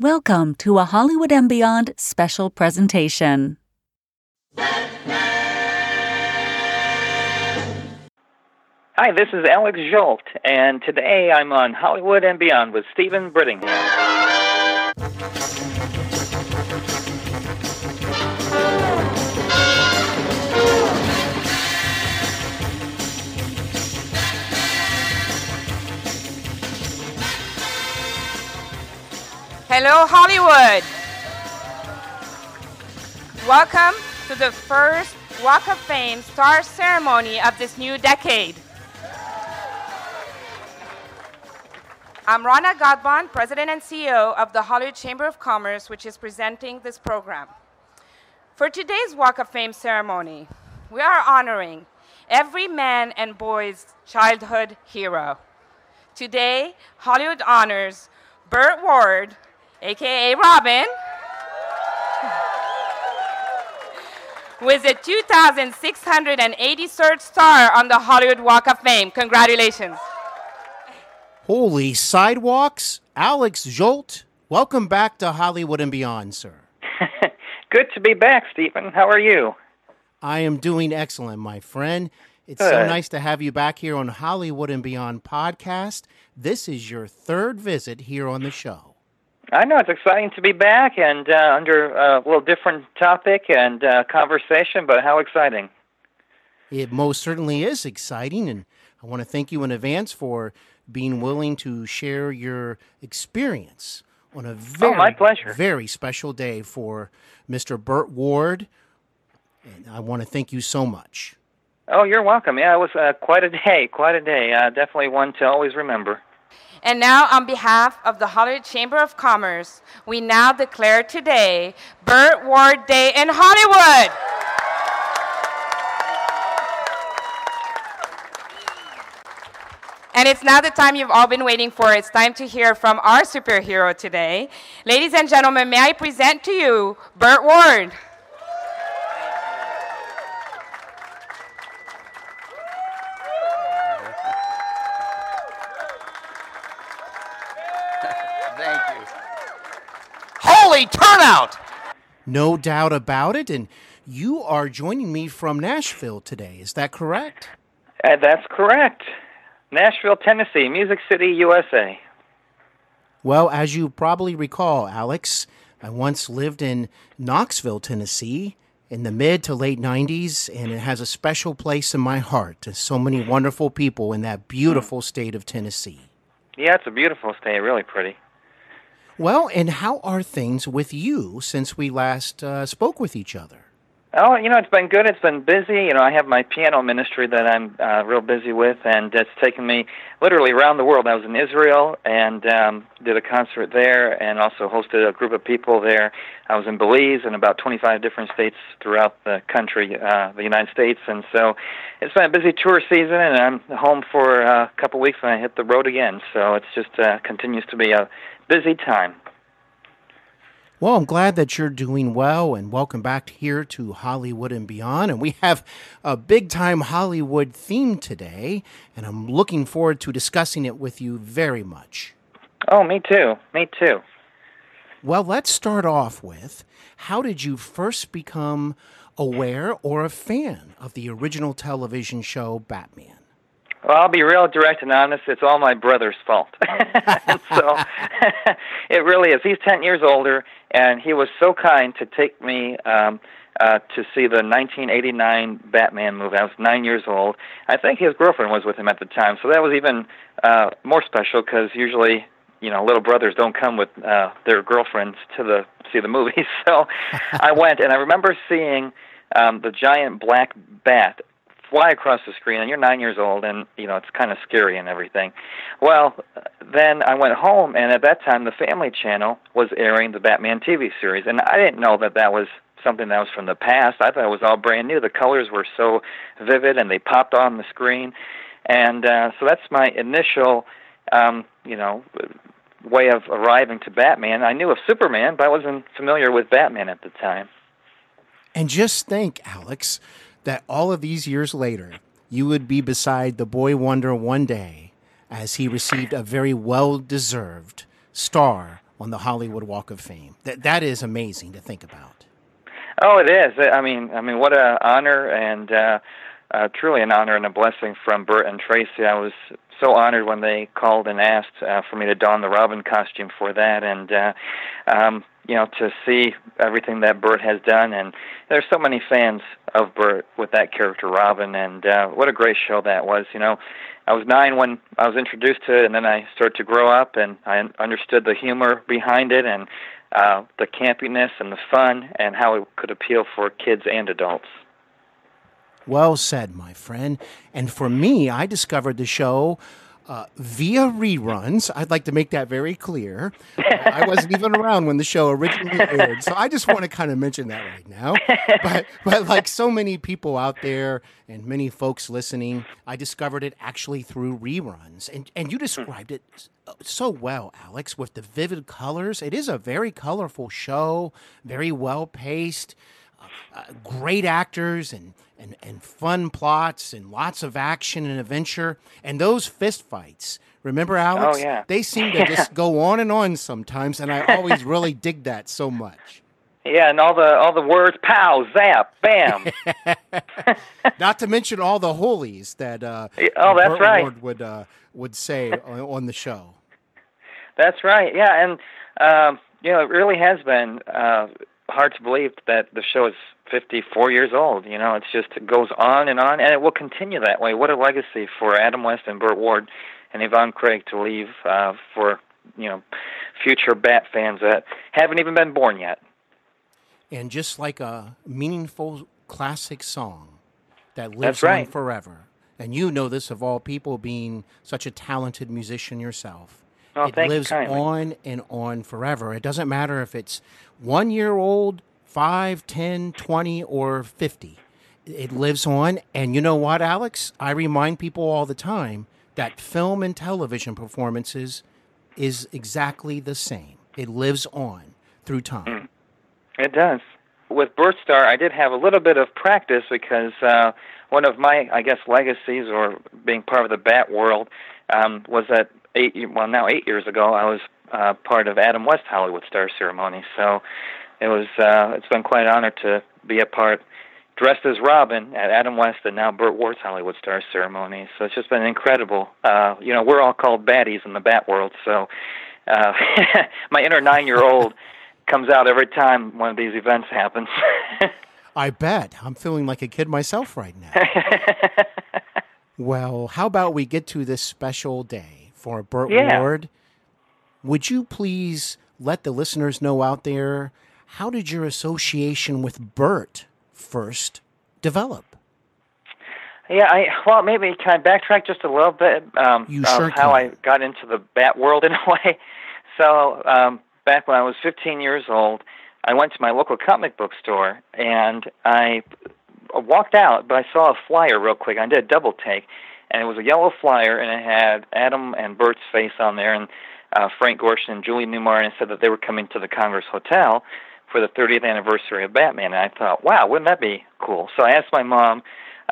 Welcome to a Hollywood and Beyond special presentation. Hi, this is Alex Zsolt, and today I'm on Hollywood and Beyond with Steven Brittingham. Hello, Hollywood. Welcome to the first Walk of Fame star ceremony of this new decade. I'm Rana Ghadban, President and CEO of the Hollywood Chamber of Commerce, which is presenting this program. For today's Walk of Fame ceremony, we are honoring every man and boy's childhood hero. Today, Hollywood honors Burt Ward, aka Robin, with a 2,683rd star on the Hollywood Walk of Fame. Congratulations. Holy sidewalks, Alex Zsolt. Welcome back to Hollywood and Beyond, sir. Good to be back, Steven. How are you? I am doing excellent, my friend. It's so nice to have you back here on Hollywood and Beyond podcast. This is your third visit here on the show. I know it's exciting to be back and uh, under a little different topic and uh, conversation, but how exciting! It most certainly is exciting, and I want to thank you in advance for being willing to share your experience on a very, Oh, my pleasure. very special day for Mr. Burt Ward. And I want to thank you so much. Oh, you're welcome. Yeah, it was uh, quite a day, quite a day. Uh, definitely one to always remember. And now, on behalf of the Hollywood Chamber of Commerce, we now declare today Burt Ward Day in Hollywood. And it's now the time you've all been waiting for. It's time to hear from our superhero today. Ladies and gentlemen, may I present to you Burt Ward. Holy turnout! No doubt about it. And you are joining me from Nashville today. Is that correct? Uh, that's correct. Nashville, Tennessee, Music City, USA. Well, as you probably recall, Alex, I once lived in Knoxville, Tennessee in the mid to late 90s, and it has a special place in my heart to so many wonderful people in that beautiful state of Tennessee. Yeah, it's a beautiful state, really pretty. Well, and how are things with you since we last uh, spoke with each other? Oh, you know, it's been good. It's been busy. You know, I have my piano ministry that I'm uh, real busy with, and it's taken me literally around the world. I was in Israel and um, did a concert there, and also hosted a group of people there. I was in Belize and about 25 different states throughout the country, uh, the United States, and so it's been a busy tour season. And I'm home for a couple weeks, and I hit the road again. So it's just uh, continues to be a busy time. Well, I'm glad that you're doing well, and welcome back here to Hollywood and Beyond. And we have a big time Hollywood theme today, and I'm looking forward to discussing it with you very much. Oh, me too. Me too. Well, let's start off with how did you first become aware or a fan of the original television show Batman? Well, I'll be real direct and honest. It's all my brother's fault. so it really is. He's 10 years older, and he was so kind to take me um, uh, to see the 1989 Batman movie. I was nine years old. I think his girlfriend was with him at the time, so that was even uh, more special because usually, you know, little brothers don't come with uh, their girlfriends to the see the movie. So I went, and I remember seeing um, the giant black bat fly across the screen and you're nine years old and you know it's kind of scary and everything. Well then i went home and at that time the family channel was airing the batman tv series and i didn't know that that was something that was from the past. I thought it was all brand new. The colors were so vivid and they popped on the screen. And uh so that's my initial um you know way of arriving to batman. I knew of superman but i wasn't familiar with batman at the time. And just think, Alex, that all of these years later, you would be beside the boy wonder one day as he received a very well deserved star on the Hollywood Walk of Fame. That that is amazing to think about. Oh, it is. I mean, I mean, what an honor and uh, uh, truly an honor and a blessing from Burt and Tracy. I was so honored when they called and asked uh, for me to don the Robin costume for that, and uh, um, you know, to see everything that Burt has done. And there's so many fans of Burt with that character Robin, and uh, what a great show that was. You know, I was nine when I was introduced to it, and then I started to grow up, and I understood the humor behind it, and uh, the campiness and the fun, and how it could appeal for kids and adults. Well said, my friend. And for me, I discovered the show uh, via reruns. I'd like to make that very clear. I wasn't even around when the show originally aired, so I just want to kind of mention that right now. But, but like so many people out there and many folks listening, I discovered it actually through reruns. And, and you described it so well, Alex, with the vivid colors. It is a very colorful show, very well paced, uh, great actors and and, and fun plots and lots of action and adventure. And those fist fights, remember, Alex? Oh, yeah. They seem to just go on and on sometimes, and I always really dig that so much. Yeah, and all the all the words, pow, zap, bam. Not to mention all the holies that uh, oh, that's Burt right. Ward would uh, would say on, on, the show. That's right. Yeah, and um, you know, it really has been uh, hard to believe that the show is 54 years old. You know, it's just it goes on and on, and it will continue that way. What a legacy for Adam West and Burt Ward and Yvonne Craig to leave uh, for you know future Bat fans that haven't even been born yet. And just like a meaningful classic song that lives right. on forever. And you know this of all people, being such a talented musician yourself. Oh, it lives on and on forever. It doesn't matter if it's one year old, five, ten, twenty, or 50. It lives on. And you know what, Alex? I remind people all the time that film and television performances is exactly the same. It lives on through time. It does. With Burt Star, I did have a little bit of practice because uh, one of my, I guess, legacies or being part of the Bat world um, was that eight, well, now eight years ago, I was uh, part of Adam West Hollywood Star ceremony. So it was, uh, it's been quite an honor to be a part, dressed as Robin at Adam West and now Burt Ward's Hollywood Star ceremony. So it's just been incredible. Uh, you know, we're all called baddies in the Bat world, so uh, my inner nine-year-old comes out every time one of these events happens. I bet. I'm feeling like a kid myself right now. well, how about we get to this special day for Burt Yeah. Ward? Would you please let the listeners know out there how did your association with Burt first develop? Yeah, I well maybe can I backtrack just a little bit um, You of sure how can. I got into the bat world in a way. So um, back when I was 15 years old, I went to my local comic book store and I walked out, but I saw a flyer real quick. I did a double take, and it was a yellow flyer, and it had Adam and Burt's face on there, and uh, Frank Gorshin and Julie Newmar, and it said that they were coming to the Congress Hotel for the 30th anniversary of Batman. And I thought, wow, wouldn't that be cool? So I asked my mom,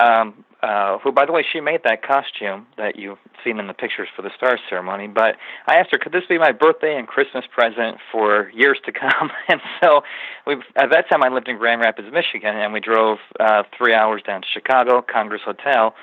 um, uh, who, by the way, she made that costume that you've seen in the pictures for the Star ceremony. But I asked her, could this be my birthday and Christmas present for years to come? and so, we at that time, I lived in Grand Rapids, Michigan, and we drove uh, three hours down to Chicago, Congress Hotel,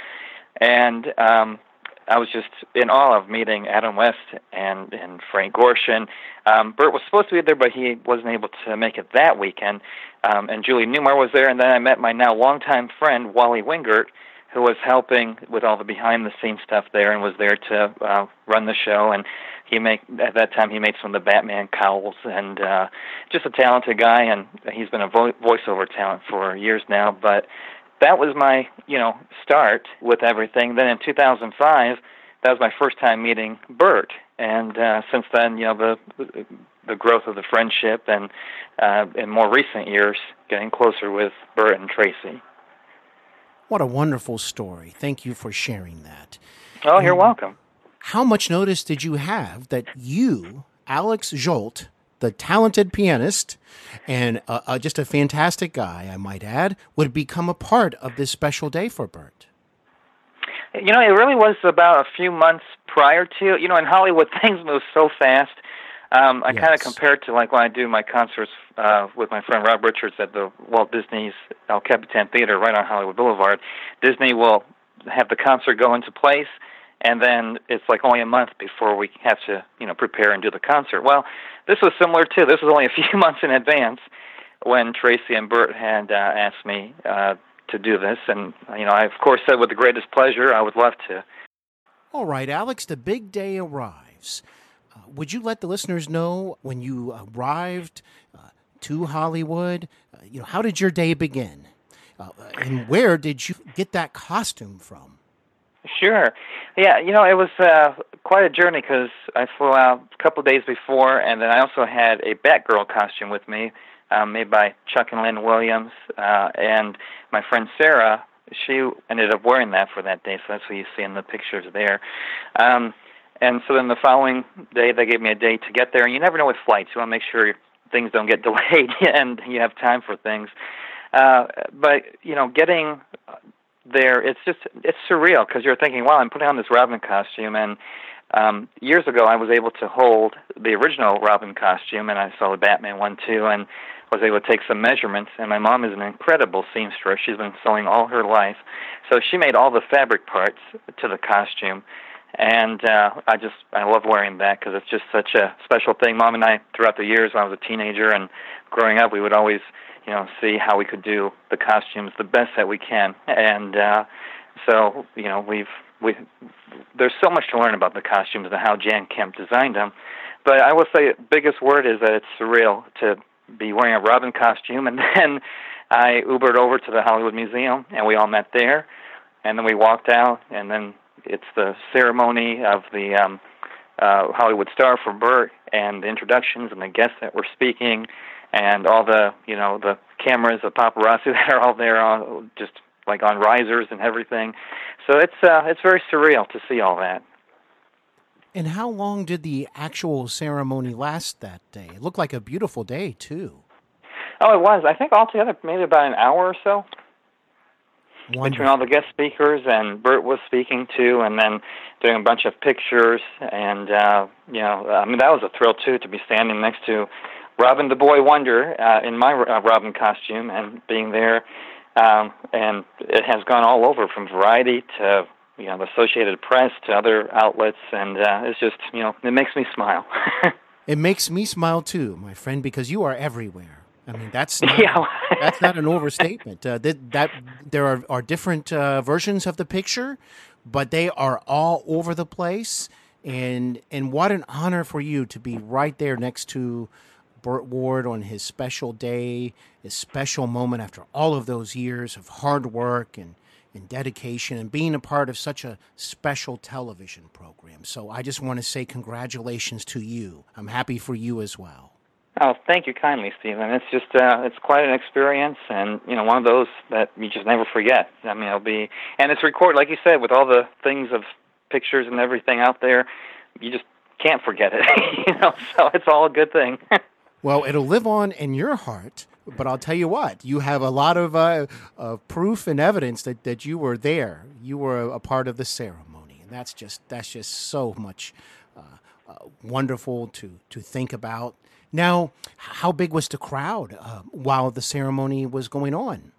and um, I was just in awe of meeting Adam West and and Frank Gorshin. Um, Burt was supposed to be there, but he wasn't able to make it that weekend. Um, and Julie Newmar was there, and then I met my now longtime friend Wally Wingert, who was helping with all the behind the scenes stuff there, and was there to uh, run the show. And he make at that time he made some of the Batman cowls, and uh, just a talented guy. And he's been a vo- voiceover talent for years now, but that was my you know start with everything. Then in 2005, that was my first time meeting Burt, and uh, since then, you know the the growth of the friendship, and uh, in more recent years, getting closer with Burt and Tracy. What a wonderful story. Thank you for sharing that. Oh, you're welcome. How much notice did you have that you, Alex Zsolt, the talented pianist and uh, uh, just a fantastic guy, I might add, would become a part of this special day for Burt? You know, it really was about a few months prior to. You know, in Hollywood, things move so fast. Um, I kind of Yes. compare it to like when I do my concerts uh, with my friend Rob Richards at the Walt Disney's El Capitan Theater right on Hollywood Boulevard. Disney will have the concert go into place, and then it's like only a month before we have to, you know, prepare and do the concert. Well, this was similar too. This was only a few months in advance when Tracy and Burt had uh, asked me uh, to do this, and you know, I of course said with the greatest pleasure I would love to. All right, Alex, the big day arrives. Uh, would you let the listeners know when you arrived uh, to Hollywood? Uh, you know, how did your day begin? Uh, and where did you get that costume from? Sure. Yeah, you know, it was uh, quite a journey because I flew out a couple of days before, and then I also had a Batgirl costume with me, um, made by Chuck and Lynn Williams, uh, and my friend Sarah. She ended up wearing that for that day, so that's what you see in the pictures there. Um, and so then the following day, they gave me a day to get there, and you never know with flights. You want to make sure things don't get delayed and you have time for things. Uh, but you know, getting there it's just it's surreal because you're thinking wow i'm putting on this robin costume and um years ago i was able to hold the original robin costume and i saw the batman one too and was able to take some measurements and my mom is an incredible seamstress. She's been sewing all her life. So she made all the fabric parts to the costume and uh i just i love wearing that because it's just such a special thing. Mom and i throughout the years when i was a teenager and growing up we would always you know, see how we could do the costumes the best that we can. And uh, so, you know, we've we there's so much to learn about the costumes and how Jan Kemp designed them. But I will say, biggest word is that it's surreal to be wearing a Robin costume. And then I Ubered over to the Hollywood Museum, and we all met there. And then we walked out, and then it's the ceremony of the um, uh, Hollywood star for Burt, and the introductions and the guests that were speaking and all the you know the cameras, the paparazzi that are all there, on, just like on risers and everything. So it's uh, it's very surreal to see all that. And how long did the actual ceremony last that day? It looked like a beautiful day, too. Oh, it was. I think altogether maybe about an hour or so between all the guest speakers and Burt was speaking too, and then doing a bunch of pictures. And uh, you know, I mean, that was a thrill too to be standing next to Robin the Boy Wonder uh, in my uh, Robin costume and being there. Um, and it has gone all over from Variety to you know the Associated Press to other outlets, and uh, it's just you know it makes me smile. It makes me smile too, my friend, because you are everywhere. I mean, that's not, Yeah. that's not an overstatement. Uh, that, that there are, are different uh, versions of the picture, but they are all over the place. And and what an honor for you to be right there next to Burt Ward on his special day, his special moment after all of those years of hard work and, and dedication and being a part of such a special television program. So I just want to say congratulations to you. I'm happy for you as well. Oh, thank you kindly, Steven. It's just uh, it's quite an experience, and you know, one of those that you just never forget. I mean, it'll be, and it's recorded, like you said, with all the things of pictures and everything out there. You just can't forget it, you know. So it's all a good thing. Well, it'll live on in your heart, but I'll tell you what, you have a lot of uh, uh, proof and evidence that, that you were there. You were a, a part of the ceremony, and that's just that's just so much uh, uh, wonderful to to think about. Now, how big was the crowd uh, while the ceremony was going on?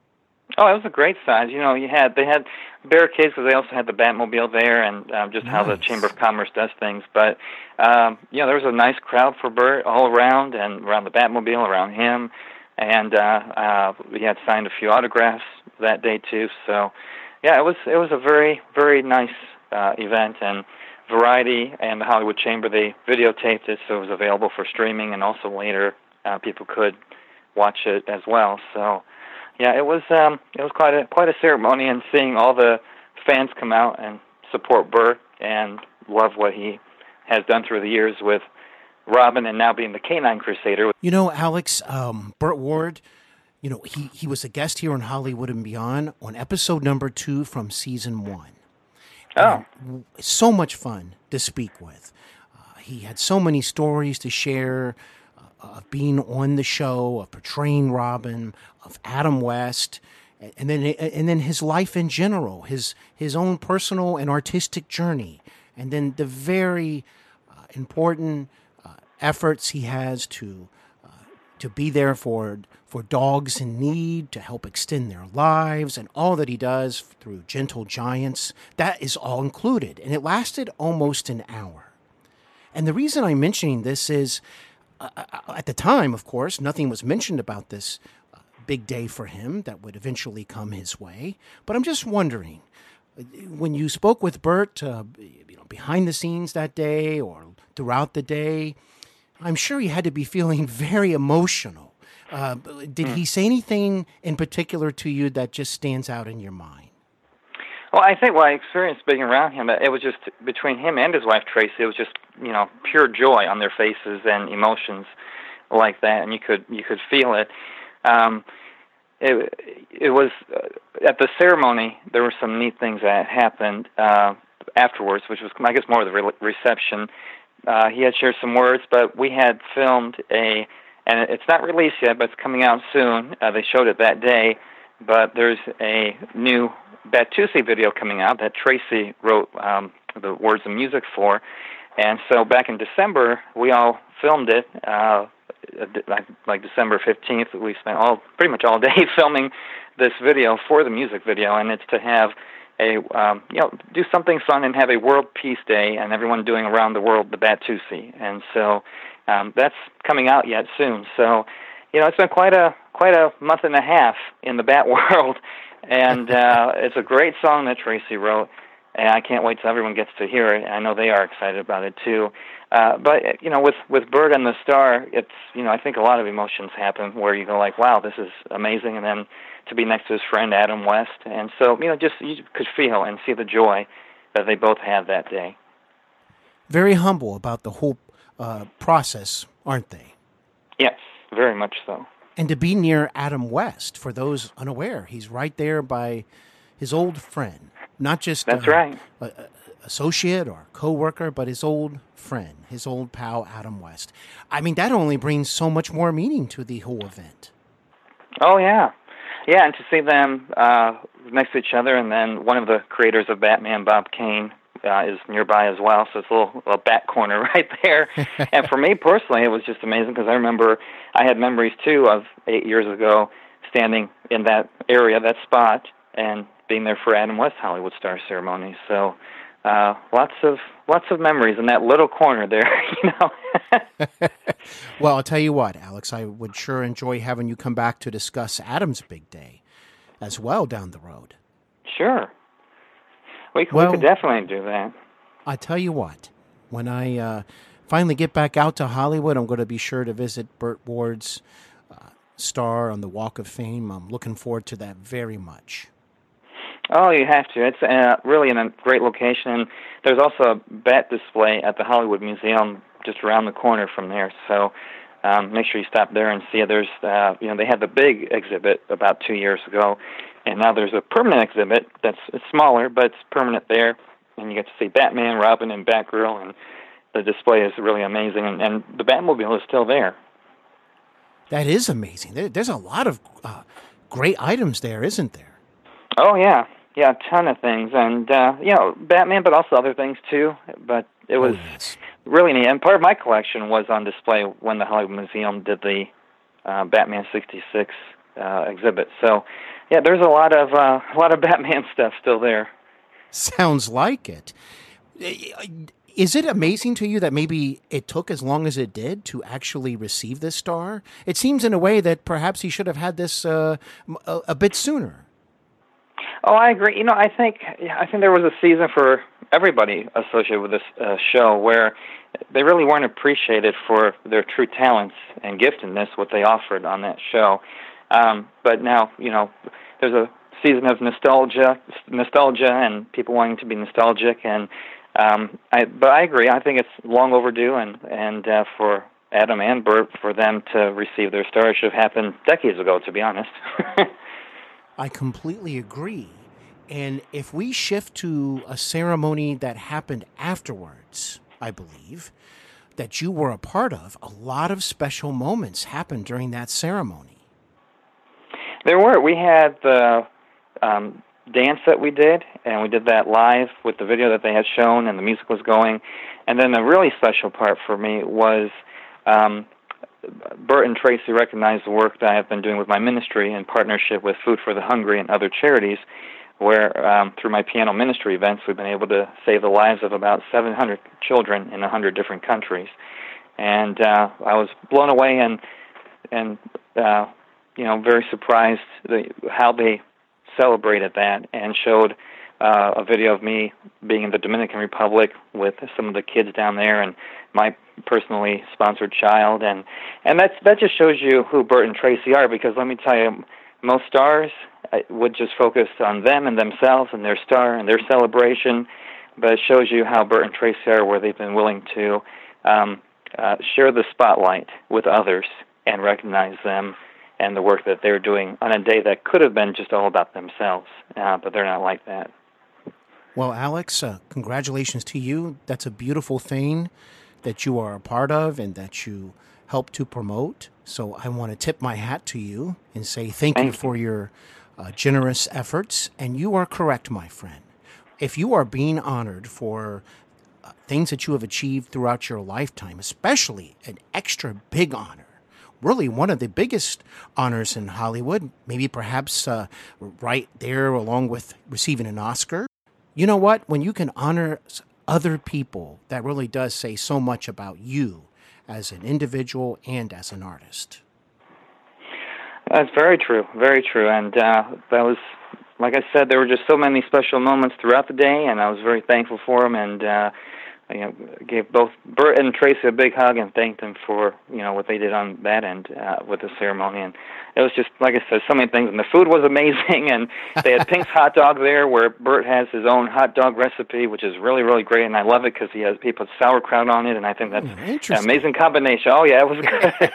Oh, it was a great size. You know, you had they had barricades because they also had the Batmobile there, and um, just how the Chamber of Commerce does things. But um, you know, there was a nice crowd for Burt all around, and around the Batmobile, around him, and uh, uh, we had signed a few autographs that day too. So, yeah, it was it was a very very nice uh, event, and Variety and the Hollywood Chamber they videotaped it, so it was available for streaming, and also later uh, people could watch it as well. So yeah, it was um, it was quite a quite a ceremony, and seeing all the fans come out and support Burt and love what he has done through the years with Robin, and now being the Canine Crusader. You know, Alex, um, Burt Ward, you know, he, he was a guest here on Hollywood and Beyond on episode number two from season one. Oh, so much fun to speak with. Uh, he had so many stories to share of being on the show, of portraying Robin, of Adam West, and, then and then his life in general, his his own personal and artistic journey, and then the very uh, important uh, efforts he has to uh, to be there for for dogs in need, to help extend their lives, and all that he does through Gentle Giants. That is all included, and it lasted almost an hour. And the reason I'm mentioning this is, at the time, of course, nothing was mentioned about this uh, big day for him that would eventually come his way. But I'm just wondering, uh, when you spoke with Burt, uh, you know, behind the scenes that day or throughout the day, I'm sure he had to be feeling very emotional uh, did he say anything in particular to you that just stands out in your mind? Well, I think what I experienced being around him, it was just between him and his wife Tracy. It was just you know pure joy on their faces and emotions like that, and you could you could feel it. Um, it it was uh, at the ceremony. There were some neat things that happened uh, afterwards, which was I guess more of the re- reception. Uh, he had shared some words, but we had filmed a and it's not released yet, but it's coming out soon. Uh, they showed it that day, but there's a new Batusi video coming out that Tracy wrote um, the words and music for, and so back in December we all filmed it. Uh, like December 15th, we spent all pretty much all day filming this video for the music video, and it's to have a um, you know do something fun and have a World Peace Day, and everyone doing around the world the Batusi, and so um, that's coming out yet soon. So, you know, it's been quite a quite a month and a half in the bat world, and uh, it's a great song that Tracy wrote, and I can't wait till everyone gets to hear it. I know they are excited about it too. Uh, but you know, with with Burt and the Star, it's you know, I think a lot of emotions happen where you go like, wow, this is amazing, and then to be next to his friend Adam West, and so you know, just you could feel and see the joy that they both had that day. Very humble about the whole uh, process, aren't they? Yes, very much so. And to be near Adam West, for those unaware, he's right there by his old friend, not just that's right. A, a associate or coworker, but his old friend, his old pal Adam West. I mean, that only brings so much more meaning to the whole event. Oh yeah, yeah, and to see them uh, next to each other, and then one of the creators of Batman, Bob Kane, uh, is nearby as well, so it's a little, little back corner right there. and for me personally, it was just amazing because I remember I had memories too of eight years ago standing in that area, that spot, and being there for Adam West Hollywood Star ceremony. So uh, lots of lots of memories in that little corner there, you know. well, I'll tell you what, Alex, I would sure enjoy having you come back to discuss Adam's big day as well down the road. Sure. We, well, we could definitely do that. I tell you what, when I uh, finally get back out to Hollywood, I'm going to be sure to visit Burt Ward's uh, star on the Walk of Fame. I'm looking forward to that very much. Oh, you have to. It's uh, really in a great location. There's also a bat display at the Hollywood Museum just around the corner from there. So um, make sure you stop there and see it. There's, uh, you know, they had the big exhibit about two years ago, and now there's a permanent exhibit that's it's smaller, but it's permanent there, and you get to see Batman, Robin, and Batgirl, and the display is really amazing, and, and the Batmobile is still there. That is amazing. There, there's a lot of uh, great items there, isn't there? Oh yeah, yeah, a ton of things, and uh, you know, Batman, but also other things too. But it was oh, yes. really neat, and part of my collection was on display when the Hollywood Museum did the uh, Batman '66 uh, exhibit. So yeah, there's a lot of uh, a lot of Batman stuff still there. Sounds like it. Is it amazing to you that maybe it took as long as it did to actually receive this star? It seems in a way that perhaps he should have had this uh, a, a, bit sooner. Oh, I agree. You know, I think I think there was a season for everybody associated with this uh, show where they really weren't appreciated for their true talents and giftedness, what they offered on that show. Um, but now, you know, there's a season of nostalgia, nostalgia, and people wanting to be nostalgic. And um, I, but I agree. I think it's long overdue, and and uh, for Adam and Burt for them to receive their star It should have happened decades ago. To be honest. I completely agree. And if we shift to a ceremony that happened afterwards, I believe, that you were a part of, a lot of special moments happened during that ceremony. There were. We had the um, dance that we did, and we did that live with the video that they had shown, and the music was going. And then the really special part for me was um, Burt and Tracy recognized the work that I have been doing with my ministry in partnership with Food for the Hungry and other charities, where um, through my piano ministry events we've been able to save the lives of about 700 children in 100 different countries. And uh, I was blown away and and uh, you know very surprised the, how they celebrated that and showed uh, a video of me being in the Dominican Republic with some of the kids down there and my personally sponsored child. And and that's that just shows you who Burt and Tracy are because let me tell you most stars uh, would just focus on them and themselves and their star and their celebration. But it shows you how Burt and Tracy are where they've been willing to um, uh, share the spotlight with others and recognize them and the work that they're doing on a day that could have been just all about themselves uh, but they're not like that well, Alex, uh, congratulations to you. That's a beautiful thing that you are a part of and that you help to promote. So I want to tip my hat to you and say thank, thank you for your uh, generous efforts. And you are correct, my friend. If you are being honored for uh, things that you have achieved throughout your lifetime, especially an extra big honor, really one of the biggest honors in Hollywood, maybe perhaps uh, right there along with receiving an Oscar you know what? When you can honor other people, that really does say so much about you as an individual and as an artist. That's very true, very true. And uh, that was, like I said, there were just so many special moments throughout the day, and I was very thankful for them. And uh, you know, gave both Burt and Tracy a big hug and thanked them for you know what they did on that end uh, with the ceremony. And it was just like I said, so many things. And the food was amazing. And they had Pink's hot dog there, where Burt has his own hot dog recipe, which is really really great. And I love it because he has he puts sauerkraut on it, and I think that's mm, an amazing combination. Oh yeah, it was good.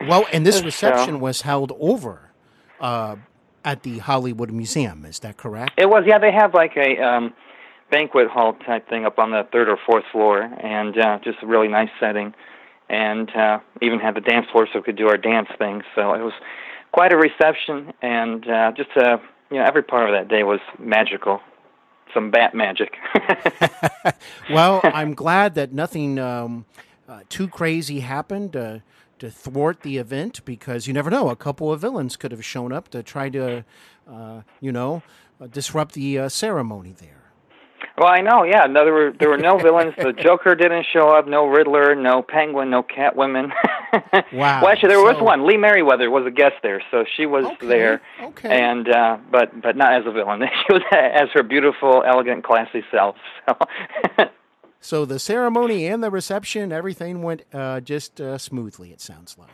well, and this reception was held over. Uh, at the Hollywood Museum. Is that correct? It was. Yeah, they have like a um, banquet hall type thing up on the third or fourth floor, and uh, just a really nice setting. And uh, even had the dance floor so we could do our dance thing. So it was quite a reception, and uh, just uh, you know every part of that day was magical. Some bat magic. well, I'm glad that nothing um, uh, too crazy happened. Uh, to thwart the event because you never know. A couple of villains could have shown up to try to, uh, you know, uh, disrupt the uh, ceremony there. Well, I know. Yeah, no, there were there were no villains. The Joker didn't show up. No Riddler. No Penguin. No Catwoman. wow. Well, actually, there so... was one. Lee Meriwether was a guest there, so she was okay. there. Okay. And uh, but but not as a villain. she was as her beautiful, elegant, classy self. So. So the ceremony and the reception, everything went uh, just uh, smoothly. It sounds like.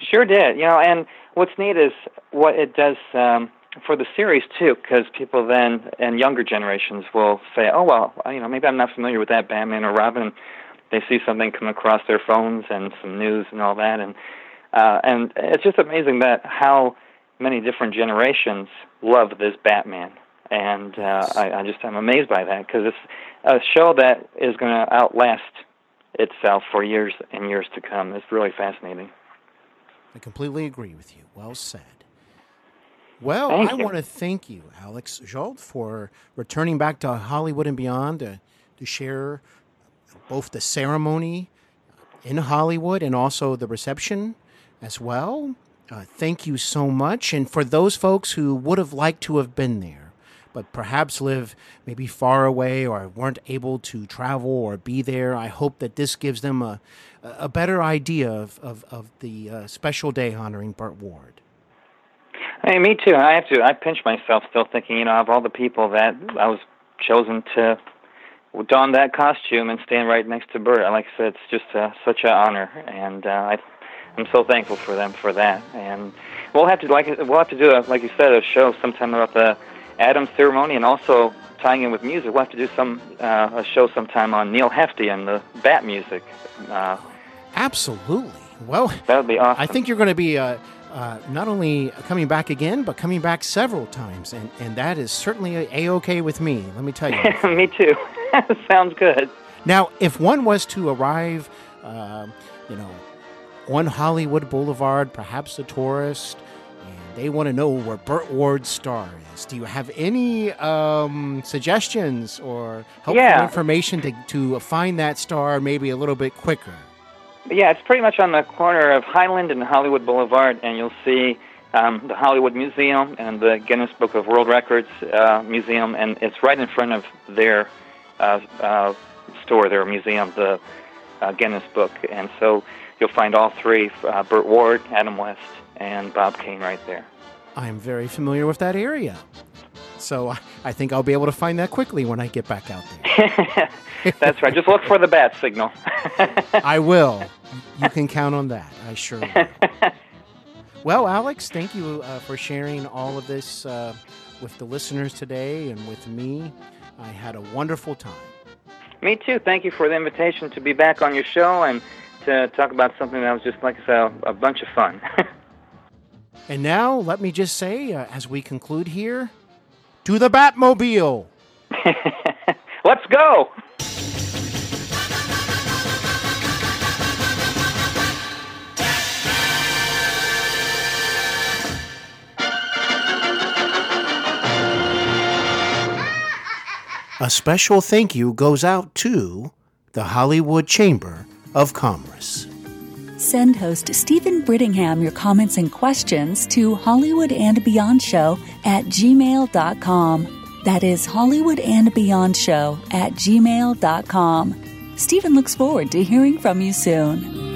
Sure did. You know, and what's neat is what it does um, for the series too, because people then and younger generations will say, "Oh well, you know, maybe I'm not familiar with that Batman or Robin." They see something come across their phones and some news and all that, and uh, and it's just amazing that how many different generations love this Batman and uh, I, I just I'm amazed by that because it's a show that is going to outlast itself for years and years to come. It's really fascinating. I completely agree with you. Well said. Well, thank I want to thank you, Alex Zsolt, for returning back to Hollywood and beyond to, to share both the ceremony in Hollywood and also the reception as well. Uh, thank you so much. And for those folks who would have liked to have been there, but perhaps live maybe far away or weren't able to travel or be there. I hope that this gives them a, a better idea of, of, of the uh, special day honoring Burt Ward. Hey, me too. I have to. I pinch myself still thinking, you know, of all the people that I was chosen to don that costume and stand right next to Burt. Like I said, it's just uh, such an honor, and uh, I, I'm so thankful for them for that. And we'll have to like we'll have to do a, like you said a show sometime about the Adam's ceremony and also tying in with music. We'll have to do some uh, a show sometime on Neal Hefti and the Bat music. Uh, Absolutely. Well, that would be awesome. I think you're going to be uh, uh, not only coming back again, but coming back several times, and, and that is certainly a okay with me. Let me tell you. me too. Sounds good. Now, if one was to arrive, uh, you know, on Hollywood Boulevard, perhaps a tourist, they want to know where Burt Ward's star is. Do you have any um, suggestions or helpful Yeah. information to, to find that star maybe a little bit quicker? Yeah, it's pretty much on the corner of Highland and Hollywood Boulevard, and you'll see um, the Hollywood Museum and the Guinness Book of World Records uh, Museum, and it's right in front of their uh, uh, store, their museum, the uh, Guinness Book. And so you'll find all three uh, Burt Ward, Adam West, and Bob Kane right there. I'm very familiar with that area. So I- think I'll be able to find that quickly when I get back out there. That's right. Just look for the bat signal. I will. You can count on that. I sure will. Well, Alex, thank you uh, for sharing all of this uh, with the listeners today and with me. I had a wonderful time. Me too. Thank you for the invitation to be back on your show and to talk about something that was just, like I said, a, a bunch of fun. And now, let me just say, uh, as we conclude here, to the Batmobile! Let's go! A special thank you goes out to the Hollywood Chamber of Commerce. Send host Steven Brittingham your comments and questions to Hollywood and Beyond Show at gmail.com. That is Hollywood and Beyond Show at gmail.com. Steven looks forward to hearing from you soon.